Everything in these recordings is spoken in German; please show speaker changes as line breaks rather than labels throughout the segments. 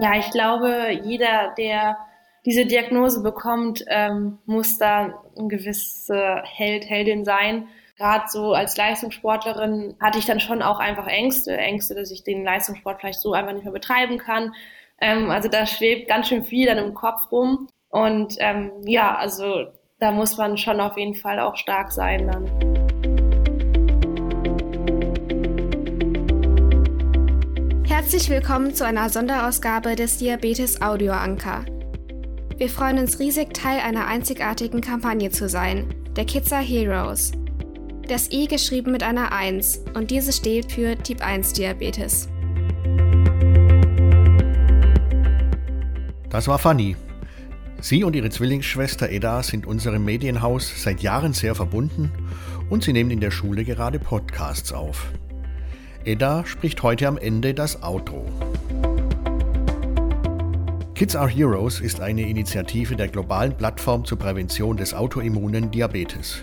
Ja, ich glaube, jeder, der diese Diagnose bekommt, ähm, muss da ein gewisser Held, Heldin sein. Gerade so als Leistungssportlerin hatte ich dann schon auch einfach Ängste, Ängste, dass ich den Leistungssport vielleicht so einfach nicht mehr betreiben kann. Ähm, also da schwebt ganz schön viel dann im Kopf rum. Und ähm, ja, also da muss man schon auf jeden Fall auch stark sein dann.
Herzlich willkommen zu einer Sonderausgabe des Diabetes Audio Anker. Wir freuen uns riesig, Teil einer einzigartigen Kampagne zu sein, der Kids Are Heroes. Das I geschrieben mit einer 1 und diese steht für Typ 1 Diabetes.
Das war Fanny. Sie und ihre Zwillingsschwester Eda sind unserem Medienhaus seit Jahren sehr verbunden und sie nehmen in der Schule gerade Podcasts auf. Edda spricht heute am Ende das Outro. Kids Are Heroes ist eine Initiative der globalen Plattform zur Prävention des autoimmunen Diabetes.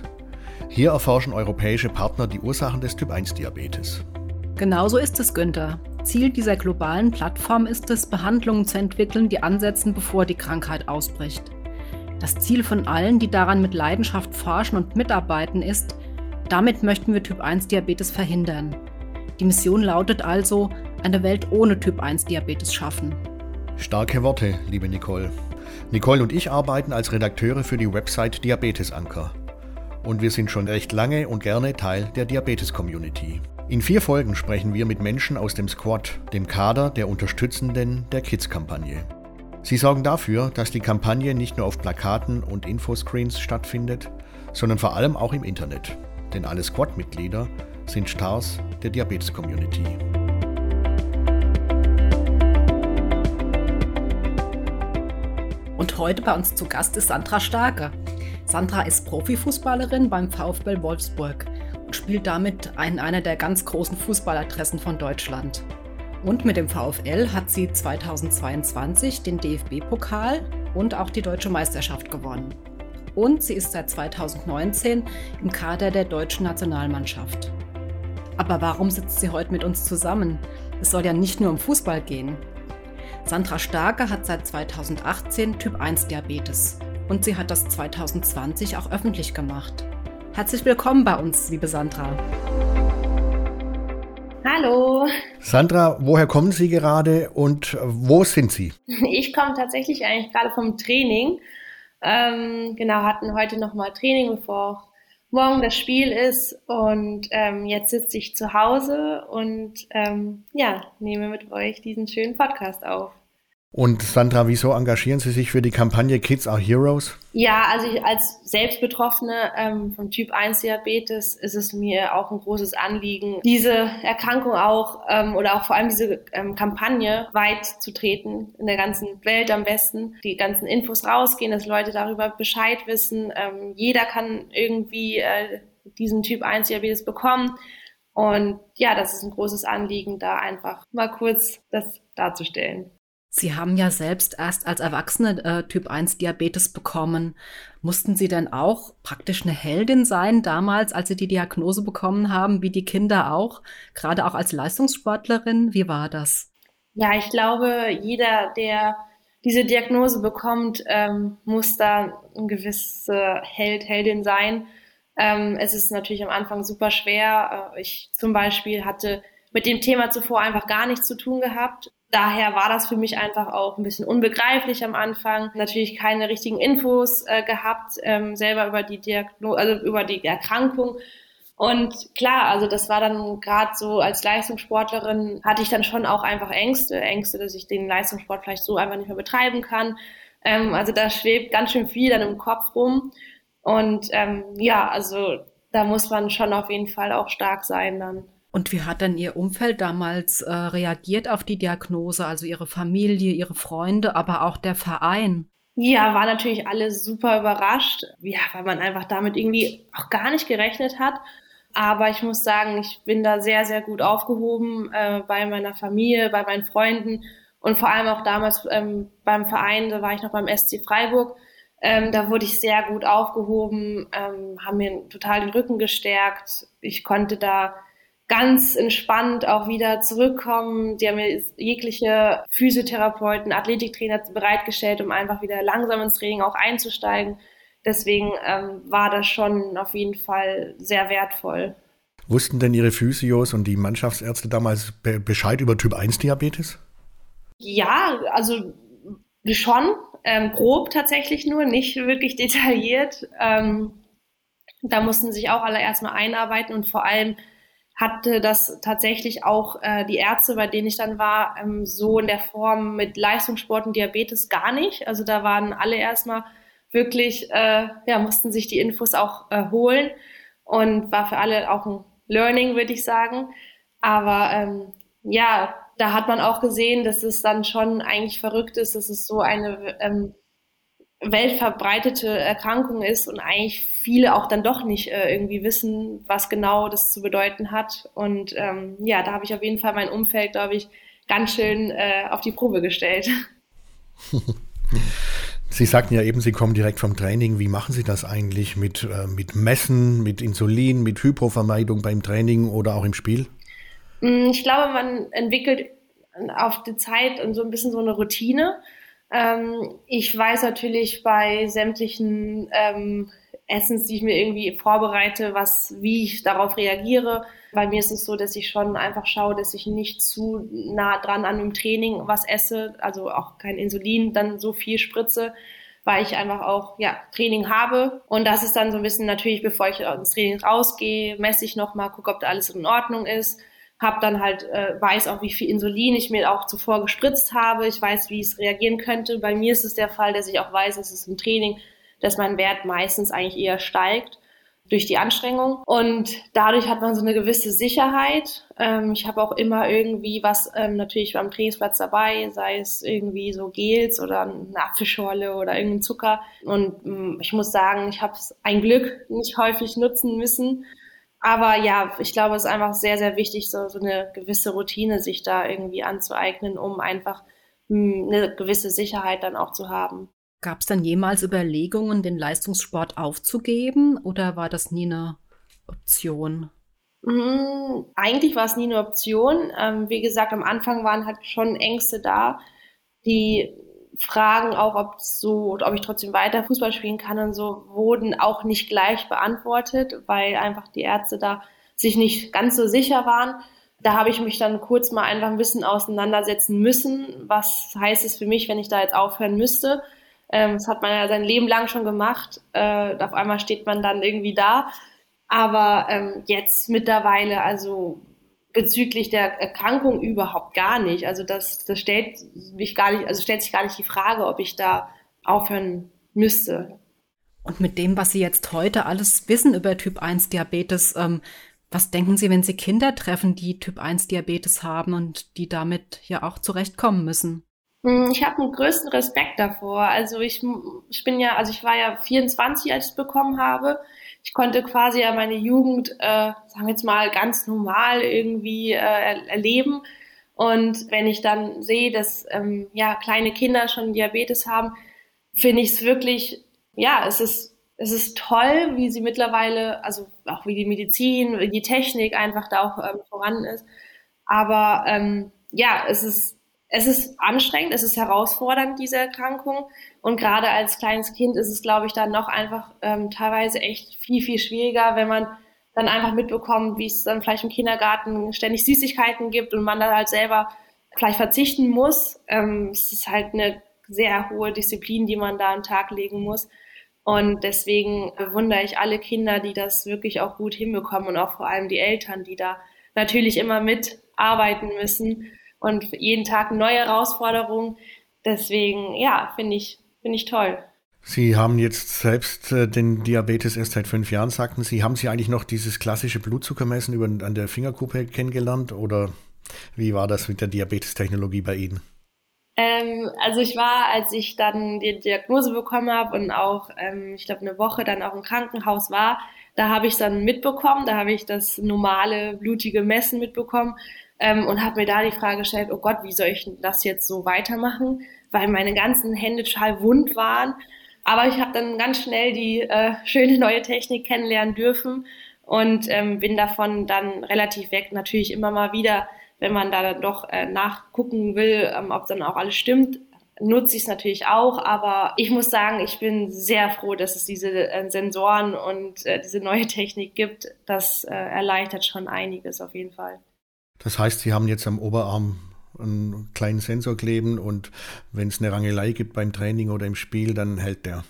Hier erforschen europäische Partner die Ursachen des Typ-1-Diabetes.
Genauso ist es, Günther. Ziel dieser globalen Plattform ist es, Behandlungen zu entwickeln, die ansetzen, bevor die Krankheit ausbricht. Das Ziel von allen, die daran mit Leidenschaft forschen und mitarbeiten, ist, damit möchten wir Typ-1-Diabetes verhindern. Die Mission lautet also, eine Welt ohne Typ-1-Diabetes schaffen.
Starke Worte, liebe Nicole. Nicole und ich arbeiten als Redakteure für die Website Diabetesanker. Und wir sind schon recht lange und gerne Teil der Diabetes-Community. In vier Folgen sprechen wir mit Menschen aus dem Squad, dem Kader der Unterstützenden der Kids-Kampagne. Sie sorgen dafür, dass die Kampagne nicht nur auf Plakaten und Infoscreens stattfindet, sondern vor allem auch im Internet. Denn alle Squad-Mitglieder sind Stars der Diabetes-Community.
Und heute bei uns zu Gast ist Sandra Starke. Sandra ist Profifußballerin beim VfB Wolfsburg und spielt damit in einer der ganz großen Fußballadressen von Deutschland. Und mit dem VfL hat sie 2022 den DFB-Pokal und auch die deutsche Meisterschaft gewonnen. Und sie ist seit 2019 im Kader der deutschen Nationalmannschaft. Aber warum sitzt sie heute mit uns zusammen? Es soll ja nicht nur um Fußball gehen. Sandra Starke hat seit 2018 Typ 1 Diabetes und sie hat das 2020 auch öffentlich gemacht. Herzlich willkommen bei uns, liebe Sandra.
Hallo.
Sandra, woher kommen Sie gerade und wo sind Sie?
Ich komme tatsächlich eigentlich gerade vom Training. Ähm, genau, hatten heute nochmal Training, bevor morgen das Spiel ist. Und ähm, jetzt sitze ich zu Hause und ähm, ja, nehme mit euch diesen schönen Podcast auf.
Und Sandra, wieso engagieren Sie sich für die Kampagne Kids Are Heroes?
Ja, also ich, als Selbstbetroffene ähm, vom Typ 1 Diabetes ist es mir auch ein großes Anliegen, diese Erkrankung auch ähm, oder auch vor allem diese ähm, Kampagne weit zu treten, in der ganzen Welt am besten, die ganzen Infos rausgehen, dass Leute darüber Bescheid wissen. Ähm, jeder kann irgendwie äh, diesen Typ 1 Diabetes bekommen. Und ja, das ist ein großes Anliegen, da einfach mal kurz das darzustellen.
Sie haben ja selbst erst als Erwachsene äh, Typ 1 Diabetes bekommen. Mussten Sie denn auch praktisch eine Heldin sein damals, als Sie die Diagnose bekommen haben, wie die Kinder auch, gerade auch als Leistungssportlerin? Wie war das?
Ja, ich glaube, jeder, der diese Diagnose bekommt, ähm, muss da ein gewisser Held, Heldin sein. Ähm, es ist natürlich am Anfang super schwer. Äh, ich zum Beispiel hatte mit dem Thema zuvor einfach gar nichts zu tun gehabt daher war das für mich einfach auch ein bisschen unbegreiflich am Anfang. Natürlich keine richtigen Infos äh, gehabt, ähm, selber über die Diagnose, also über die Erkrankung. Und klar, also das war dann gerade so als Leistungssportlerin hatte ich dann schon auch einfach Ängste, Ängste, dass ich den Leistungssport vielleicht so einfach nicht mehr betreiben kann. Ähm, also da schwebt ganz schön viel dann im Kopf rum. Und ähm, ja, also da muss man schon auf jeden Fall auch stark sein dann.
Und wie hat dann Ihr Umfeld damals äh, reagiert auf die Diagnose, also Ihre Familie, Ihre Freunde, aber auch der Verein?
Ja, war natürlich alle super überrascht, ja, weil man einfach damit irgendwie auch gar nicht gerechnet hat. Aber ich muss sagen, ich bin da sehr, sehr gut aufgehoben äh, bei meiner Familie, bei meinen Freunden und vor allem auch damals ähm, beim Verein, da war ich noch beim SC Freiburg. Ähm, da wurde ich sehr gut aufgehoben, ähm, haben mir total den Rücken gestärkt. Ich konnte da ganz entspannt auch wieder zurückkommen. Die haben mir jegliche Physiotherapeuten, Athletiktrainer bereitgestellt, um einfach wieder langsam ins Training auch einzusteigen. Deswegen ähm, war das schon auf jeden Fall sehr wertvoll.
Wussten denn Ihre Physios und die Mannschaftsärzte damals Bescheid über Typ 1 Diabetes?
Ja, also schon, ähm, grob tatsächlich nur, nicht wirklich detailliert. Ähm, da mussten sich auch alle erstmal einarbeiten und vor allem hatte das tatsächlich auch äh, die Ärzte, bei denen ich dann war, ähm, so in der Form mit Leistungssport und Diabetes gar nicht. Also da waren alle erstmal wirklich, äh, ja, mussten sich die Infos auch äh, holen und war für alle auch ein Learning, würde ich sagen. Aber ähm, ja, da hat man auch gesehen, dass es dann schon eigentlich verrückt ist, dass es so eine ähm, weltverbreitete Erkrankung ist und eigentlich viele auch dann doch nicht äh, irgendwie wissen, was genau das zu bedeuten hat. Und ähm, ja, da habe ich auf jeden Fall mein Umfeld, glaube ich, ganz schön äh, auf die Probe gestellt.
Sie sagten ja eben, Sie kommen direkt vom Training. Wie machen Sie das eigentlich mit, äh, mit Messen, mit Insulin, mit Hypovermeidung beim Training oder auch im Spiel?
Mm, ich glaube, man entwickelt auf die Zeit so ein bisschen so eine Routine. Ähm, ich weiß natürlich bei sämtlichen ähm, Essens, die ich mir irgendwie vorbereite, was, wie ich darauf reagiere. Bei mir ist es so, dass ich schon einfach schaue, dass ich nicht zu nah dran an dem Training was esse, also auch kein Insulin dann so viel spritze, weil ich einfach auch ja Training habe und das ist dann so ein bisschen natürlich, bevor ich ins Training rausgehe, messe ich noch mal, gucke, ob da alles in Ordnung ist habe dann halt äh, weiß auch, wie viel Insulin ich mir auch zuvor gespritzt habe. Ich weiß, wie es reagieren könnte. Bei mir ist es der Fall, dass ich auch weiß, dass es im Training, dass mein Wert meistens eigentlich eher steigt durch die Anstrengung und dadurch hat man so eine gewisse Sicherheit. Ähm, ich habe auch immer irgendwie was ähm, natürlich beim Trainingsplatz dabei, sei es irgendwie so Gels oder eine Apfelschorle oder irgendein Zucker. Und ähm, ich muss sagen, ich habe ein Glück nicht häufig nutzen müssen aber ja, ich glaube, es ist einfach sehr, sehr wichtig, so, so eine gewisse Routine sich da irgendwie anzueignen, um einfach hm, eine gewisse Sicherheit dann auch zu haben.
Gab es dann jemals Überlegungen, den Leistungssport aufzugeben oder war das nie eine Option?
Mhm, eigentlich war es nie eine Option. Ähm, wie gesagt, am Anfang waren halt schon Ängste da, die Fragen auch, ob so, ob ich trotzdem weiter Fußball spielen kann und so, wurden auch nicht gleich beantwortet, weil einfach die Ärzte da sich nicht ganz so sicher waren. Da habe ich mich dann kurz mal einfach ein bisschen auseinandersetzen müssen. Was heißt es für mich, wenn ich da jetzt aufhören müsste? Ähm, das hat man ja sein Leben lang schon gemacht. Äh, auf einmal steht man dann irgendwie da. Aber ähm, jetzt mittlerweile, also bezüglich der Erkrankung überhaupt gar nicht. Also das, das stellt mich gar nicht, also stellt sich gar nicht die Frage, ob ich da aufhören müsste.
Und mit dem, was Sie jetzt heute alles wissen über Typ 1 Diabetes, ähm, was denken Sie, wenn Sie Kinder treffen, die Typ 1 Diabetes haben und die damit ja auch zurechtkommen müssen?
Hm, ich habe einen größten Respekt davor. Also ich, ich bin ja, also ich war ja 24, als ich es bekommen habe ich konnte quasi ja meine Jugend, äh, sagen wir jetzt mal, ganz normal irgendwie äh, erleben. Und wenn ich dann sehe, dass ähm, ja kleine Kinder schon Diabetes haben, finde ich es wirklich, ja, es ist es ist toll, wie sie mittlerweile, also auch wie die Medizin, wie die Technik einfach da auch ähm, voran ist. Aber ähm, ja, es ist es ist anstrengend, es ist herausfordernd, diese Erkrankung. Und gerade als kleines Kind ist es, glaube ich, dann noch einfach ähm, teilweise echt viel, viel schwieriger, wenn man dann einfach mitbekommt, wie es dann vielleicht im Kindergarten ständig Süßigkeiten gibt und man dann halt selber vielleicht verzichten muss. Ähm, es ist halt eine sehr hohe Disziplin, die man da an den Tag legen muss. Und deswegen bewundere ich alle Kinder, die das wirklich auch gut hinbekommen und auch vor allem die Eltern, die da natürlich immer mitarbeiten müssen und jeden Tag neue Herausforderungen. Deswegen, ja, finde ich, finde ich toll.
Sie haben jetzt selbst äh, den Diabetes erst seit fünf Jahren, sagten Sie. Haben Sie eigentlich noch dieses klassische Blutzuckermessen über, an der Fingerkuppe kennengelernt oder wie war das mit der Diabetestechnologie bei Ihnen?
Ähm, also ich war, als ich dann die Diagnose bekommen habe und auch, ähm, ich glaube, eine Woche dann auch im Krankenhaus war, da habe ich dann mitbekommen, da habe ich das normale blutige Messen mitbekommen ähm, und habe mir da die Frage gestellt, oh Gott, wie soll ich das jetzt so weitermachen? Weil meine ganzen Hände total wund waren. Aber ich habe dann ganz schnell die äh, schöne neue Technik kennenlernen dürfen und ähm, bin davon dann relativ weg. Natürlich immer mal wieder, wenn man da dann doch äh, nachgucken will, ähm, ob dann auch alles stimmt, nutze ich es natürlich auch, aber ich muss sagen, ich bin sehr froh, dass es diese äh, Sensoren und äh, diese neue Technik gibt. Das äh, erleichtert schon einiges auf jeden Fall.
Das heißt, Sie haben jetzt am Oberarm einen kleinen Sensor kleben und wenn es eine Rangelei gibt beim Training oder im Spiel, dann hält der.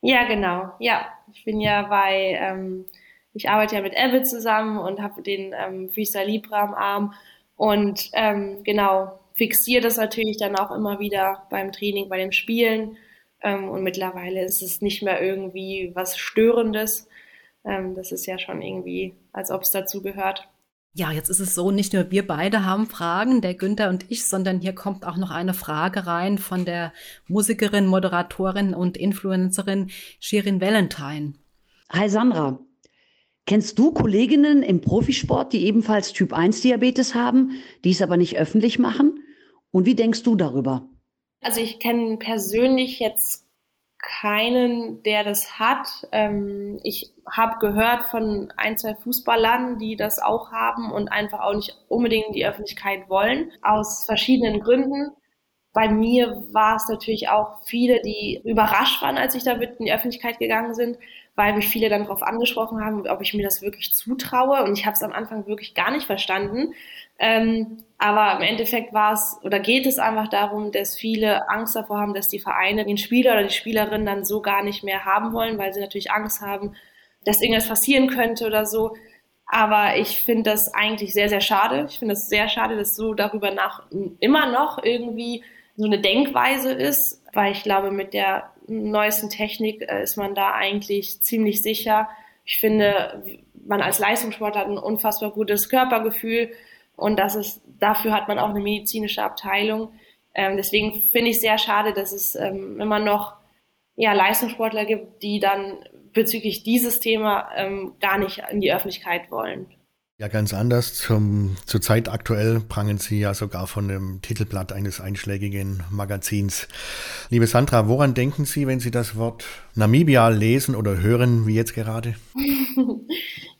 Ja, genau. Ja, ich bin ja bei, ähm, ich arbeite ja mit Evan zusammen und habe den ähm, Freestyle Libre am Arm und ähm, genau fixiere das natürlich dann auch immer wieder beim Training, bei den Spielen ähm, und mittlerweile ist es nicht mehr irgendwie was Störendes. Ähm, das ist ja schon irgendwie, als ob es dazu gehört.
Ja, jetzt ist es so, nicht nur wir beide haben Fragen, der Günther und ich, sondern hier kommt auch noch eine Frage rein von der Musikerin, Moderatorin und Influencerin Shirin Valentine.
Hi Sandra, kennst du Kolleginnen im Profisport, die ebenfalls Typ 1 Diabetes haben, die es aber nicht öffentlich machen? Und wie denkst du darüber?
Also ich kenne persönlich jetzt keinen, der das hat. Ähm, ich habe gehört von ein, zwei Fußballern, die das auch haben und einfach auch nicht unbedingt in die Öffentlichkeit wollen, aus verschiedenen Gründen. Bei mir war es natürlich auch viele, die überrascht waren, als ich da mit in die Öffentlichkeit gegangen sind, weil mich viele dann darauf angesprochen haben, ob ich mir das wirklich zutraue. Und ich habe es am Anfang wirklich gar nicht verstanden. Ähm, aber im Endeffekt war es oder geht es einfach darum, dass viele Angst davor haben, dass die Vereine den Spieler oder die Spielerin dann so gar nicht mehr haben wollen, weil sie natürlich Angst haben, dass irgendwas passieren könnte oder so. Aber ich finde das eigentlich sehr, sehr schade. Ich finde es sehr schade, dass so darüber nach immer noch irgendwie so eine Denkweise ist, weil ich glaube, mit der neuesten Technik äh, ist man da eigentlich ziemlich sicher. Ich finde, man als Leistungssportler hat ein unfassbar gutes Körpergefühl und das ist, dafür hat man auch eine medizinische Abteilung. Ähm, deswegen finde ich sehr schade, dass es ähm, immer noch ja, Leistungssportler gibt, die dann bezüglich dieses Thema ähm, gar nicht in die Öffentlichkeit wollen.
Ja, ganz anders. Zum, zur Zeit aktuell prangen Sie ja sogar von dem Titelblatt eines einschlägigen Magazins. Liebe Sandra, woran denken Sie, wenn Sie das Wort Namibia lesen oder hören, wie jetzt gerade?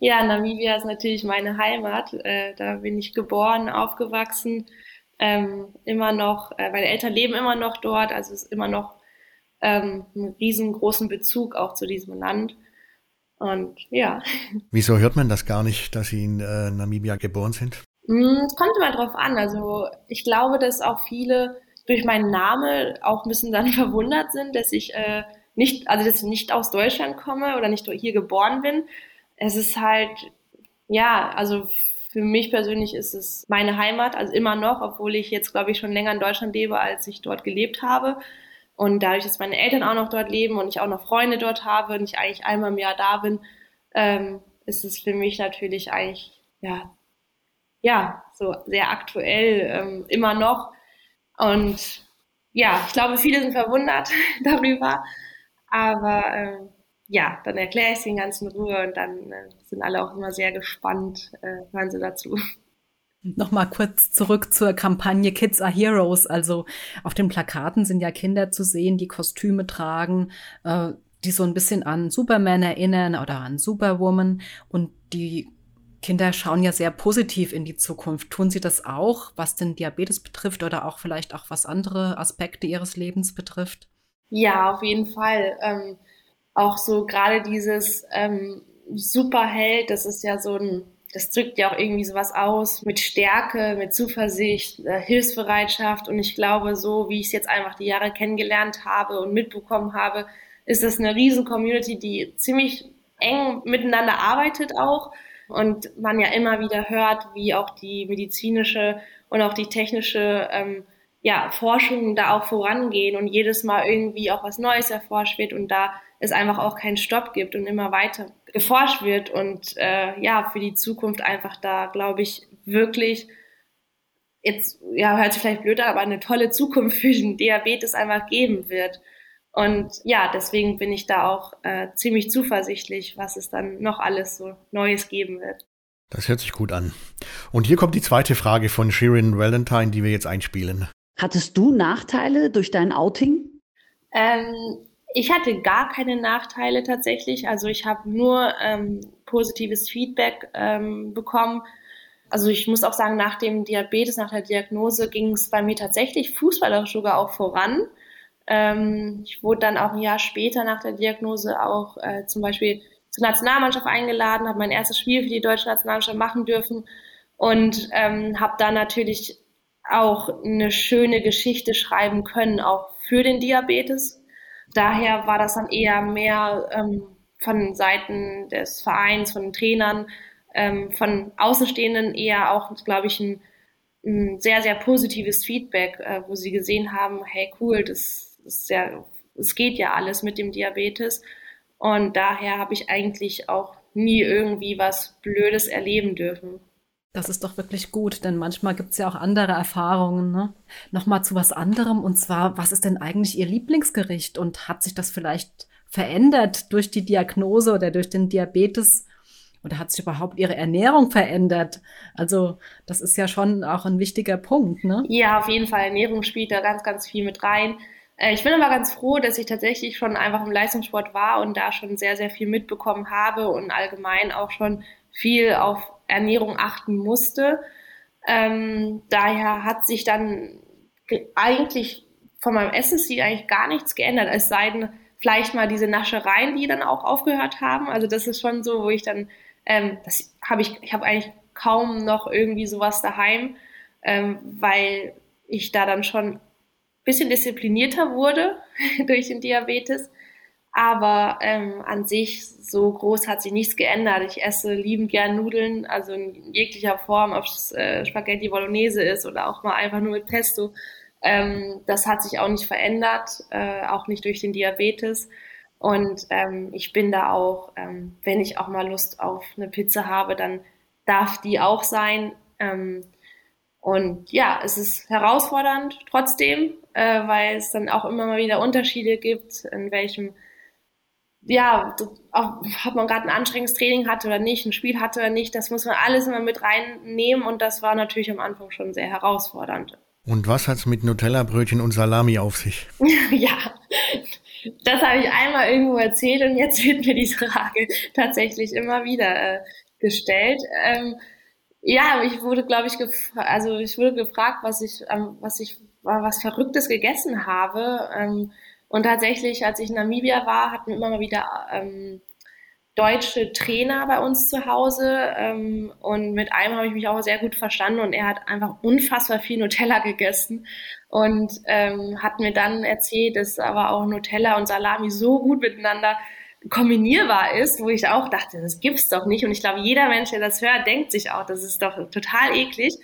ja, Namibia ist natürlich meine Heimat. Äh, da bin ich geboren, aufgewachsen. Ähm, immer noch, äh, meine Eltern leben immer noch dort, also es ist immer noch ähm, einen riesengroßen Bezug auch zu diesem Land. Und ja.
Wieso hört man das gar nicht, dass Sie in äh, Namibia geboren sind?
Hm, es kommt immer drauf an. Also ich glaube, dass auch viele durch meinen Namen auch ein bisschen dann verwundert sind, dass ich äh, nicht, also dass ich nicht aus Deutschland komme oder nicht hier geboren bin. Es ist halt, ja, also für mich persönlich ist es meine Heimat, also immer noch, obwohl ich jetzt, glaube ich, schon länger in Deutschland lebe, als ich dort gelebt habe. Und dadurch, dass meine Eltern auch noch dort leben und ich auch noch Freunde dort habe und ich eigentlich einmal im Jahr da bin, ähm, ist es für mich natürlich eigentlich, ja, ja, so sehr aktuell ähm, immer noch. Und ja, ich glaube, viele sind verwundert darüber. Aber ähm, ja, dann erkläre ich es in ganz in Ruhe und dann äh, sind alle auch immer sehr gespannt, äh, hören sie dazu.
Nochmal kurz zurück zur Kampagne Kids are Heroes. Also auf den Plakaten sind ja Kinder zu sehen, die Kostüme tragen, äh, die so ein bisschen an Superman erinnern oder an Superwoman. Und die Kinder schauen ja sehr positiv in die Zukunft. Tun sie das auch, was den Diabetes betrifft oder auch vielleicht auch was andere Aspekte ihres Lebens betrifft?
Ja, auf jeden Fall. Ähm, auch so gerade dieses ähm, Superheld, das ist ja so ein das drückt ja auch irgendwie sowas aus mit Stärke, mit Zuversicht, äh, Hilfsbereitschaft. Und ich glaube, so wie ich es jetzt einfach die Jahre kennengelernt habe und mitbekommen habe, ist das eine riesen Community, die ziemlich eng miteinander arbeitet auch. Und man ja immer wieder hört, wie auch die medizinische und auch die technische ähm, ja, Forschung da auch vorangehen und jedes Mal irgendwie auch was Neues erforscht wird und da es einfach auch keinen Stopp gibt und immer weiter geforscht wird und äh, ja, für die Zukunft einfach da, glaube ich, wirklich jetzt, ja, hört sich vielleicht blöd an, aber eine tolle Zukunft für den Diabetes einfach geben wird. Und ja, deswegen bin ich da auch äh, ziemlich zuversichtlich, was es dann noch alles so Neues geben wird.
Das hört sich gut an. Und hier kommt die zweite Frage von Shirin Valentine, die wir jetzt einspielen.
Hattest du Nachteile durch dein Outing?
Ähm, ich hatte gar keine Nachteile tatsächlich. Also ich habe nur ähm, positives Feedback ähm, bekommen. Also ich muss auch sagen, nach dem Diabetes, nach der Diagnose ging es bei mir tatsächlich fußballerisch sogar auch voran. Ähm, ich wurde dann auch ein Jahr später nach der Diagnose auch äh, zum Beispiel zur Nationalmannschaft eingeladen, habe mein erstes Spiel für die deutsche Nationalmannschaft machen dürfen und ähm, habe da natürlich auch eine schöne Geschichte schreiben können, auch für den Diabetes. Daher war das dann eher mehr ähm, von Seiten des Vereins, von den Trainern, ähm, von Außenstehenden eher auch, glaube ich, ein, ein, sehr, sehr positives Feedback, äh, wo sie gesehen haben, hey cool, das ist ja, es geht ja alles mit dem Diabetes. Und daher habe ich eigentlich auch nie irgendwie was Blödes erleben dürfen.
Das ist doch wirklich gut, denn manchmal gibt es ja auch andere Erfahrungen. Ne? Nochmal zu was anderem, und zwar, was ist denn eigentlich Ihr Lieblingsgericht und hat sich das vielleicht verändert durch die Diagnose oder durch den Diabetes? Oder hat sich überhaupt Ihre Ernährung verändert? Also, das ist ja schon auch ein wichtiger Punkt, ne?
Ja, auf jeden Fall. Ernährung spielt da ganz, ganz viel mit rein. Äh, ich bin aber ganz froh, dass ich tatsächlich schon einfach im Leistungssport war und da schon sehr, sehr viel mitbekommen habe und allgemein auch schon viel auf Ernährung achten musste. Ähm, daher hat sich dann eigentlich von meinem Essensstil eigentlich gar nichts geändert, es sei denn vielleicht mal diese Naschereien, die dann auch aufgehört haben. Also das ist schon so, wo ich dann, ähm, das habe ich, ich habe eigentlich kaum noch irgendwie sowas daheim, ähm, weil ich da dann schon bisschen disziplinierter wurde durch den Diabetes. Aber ähm, an sich so groß hat sich nichts geändert. Ich esse liebend gern Nudeln, also in jeglicher Form, ob es äh, Spaghetti Bolognese ist oder auch mal einfach nur mit Pesto. Ähm, das hat sich auch nicht verändert, äh, auch nicht durch den Diabetes. Und ähm, ich bin da auch, ähm, wenn ich auch mal Lust auf eine Pizza habe, dann darf die auch sein. Ähm, und ja, es ist herausfordernd trotzdem, äh, weil es dann auch immer mal wieder Unterschiede gibt, in welchem ja, ob man gerade ein anstrengendes Training hatte oder nicht, ein Spiel hatte oder nicht, das muss man alles immer mit reinnehmen und das war natürlich am Anfang schon sehr herausfordernd.
Und was hat's mit Nutella-Brötchen und Salami auf sich?
ja, das habe ich einmal irgendwo erzählt und jetzt wird mir diese Frage tatsächlich immer wieder äh, gestellt. Ähm, ja, ich wurde, glaube ich, also ich wurde gefragt, was ich, ähm, was ich, was Verrücktes gegessen habe. Ähm, und tatsächlich, als ich in Namibia war, hatten wir immer mal wieder ähm, deutsche Trainer bei uns zu Hause. Ähm, und mit einem habe ich mich auch sehr gut verstanden und er hat einfach unfassbar viel Nutella gegessen und ähm, hat mir dann erzählt, dass aber auch Nutella und Salami so gut miteinander kombinierbar ist, wo ich auch dachte, das gibt's doch nicht. Und ich glaube, jeder Mensch, der das hört, denkt sich auch, das ist doch total eklig.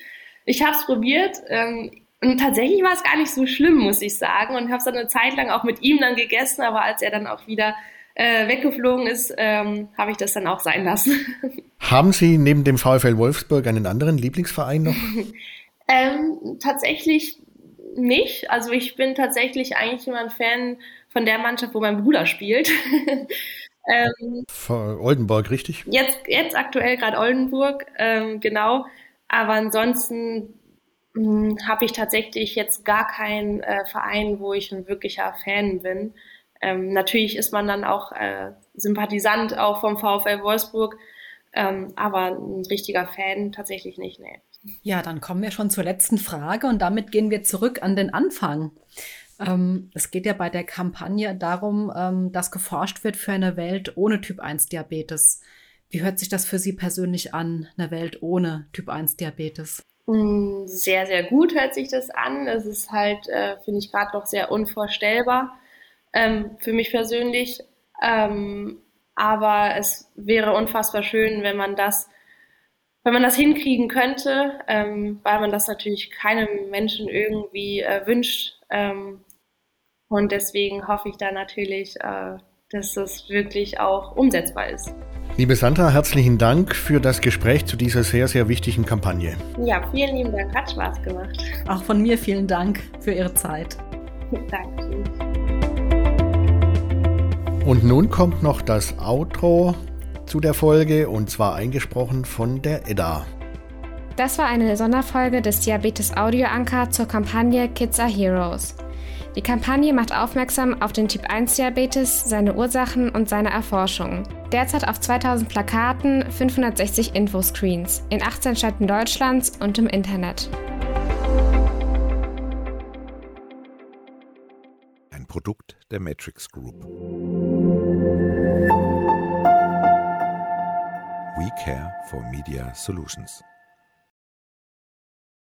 Ich habe es probiert. Ähm, und tatsächlich war es gar nicht so schlimm, muss ich sagen. Und habe es dann eine Zeit lang auch mit ihm dann gegessen, aber als er dann auch wieder äh, weggeflogen ist, ähm, habe ich das dann auch sein lassen.
Haben Sie neben dem VfL Wolfsburg einen anderen Lieblingsverein noch?
ähm, tatsächlich nicht. Also ich bin tatsächlich eigentlich immer ein Fan von der Mannschaft, wo mein Bruder spielt.
ähm, Oldenburg, richtig?
Jetzt, jetzt aktuell gerade Oldenburg, ähm, genau. Aber ansonsten habe ich tatsächlich jetzt gar keinen äh, Verein, wo ich ein wirklicher Fan bin. Ähm, natürlich ist man dann auch äh, Sympathisant auch vom VfL Wolfsburg, ähm, aber ein richtiger Fan tatsächlich nicht, nee.
Ja, dann kommen wir schon zur letzten Frage und damit gehen wir zurück an den Anfang. Ähm, es geht ja bei der Kampagne darum, ähm, dass geforscht wird für eine Welt ohne Typ-1-Diabetes. Wie hört sich das für Sie persönlich an, eine Welt ohne Typ-1-Diabetes?
Mm, sehr, sehr gut hört sich das an. Es ist halt, äh, finde ich, gerade noch sehr unvorstellbar ähm, für mich persönlich. Ähm, aber es wäre unfassbar schön, wenn man das, wenn man das hinkriegen könnte, ähm, weil man das natürlich keinem Menschen irgendwie äh, wünscht. Ähm, und deswegen hoffe ich da natürlich, äh, dass es wirklich auch umsetzbar ist.
Liebe Sandra, herzlichen Dank für das Gespräch zu dieser sehr, sehr wichtigen Kampagne.
Ja, vielen lieben Dank, hat Spaß gemacht.
Auch von mir vielen Dank für Ihre Zeit.
Danke.
Und nun kommt noch das Outro zu der Folge und zwar eingesprochen von der Edda.
Das war eine Sonderfolge des Diabetes Audio Anker zur Kampagne Kids are Heroes. Die Kampagne macht aufmerksam auf den Typ-1-Diabetes, seine Ursachen und seine Erforschung. Derzeit auf 2000 Plakaten, 560 Infoscreens in 18 Städten Deutschlands und im Internet.
Ein Produkt der Matrix Group. We Care for Media Solutions.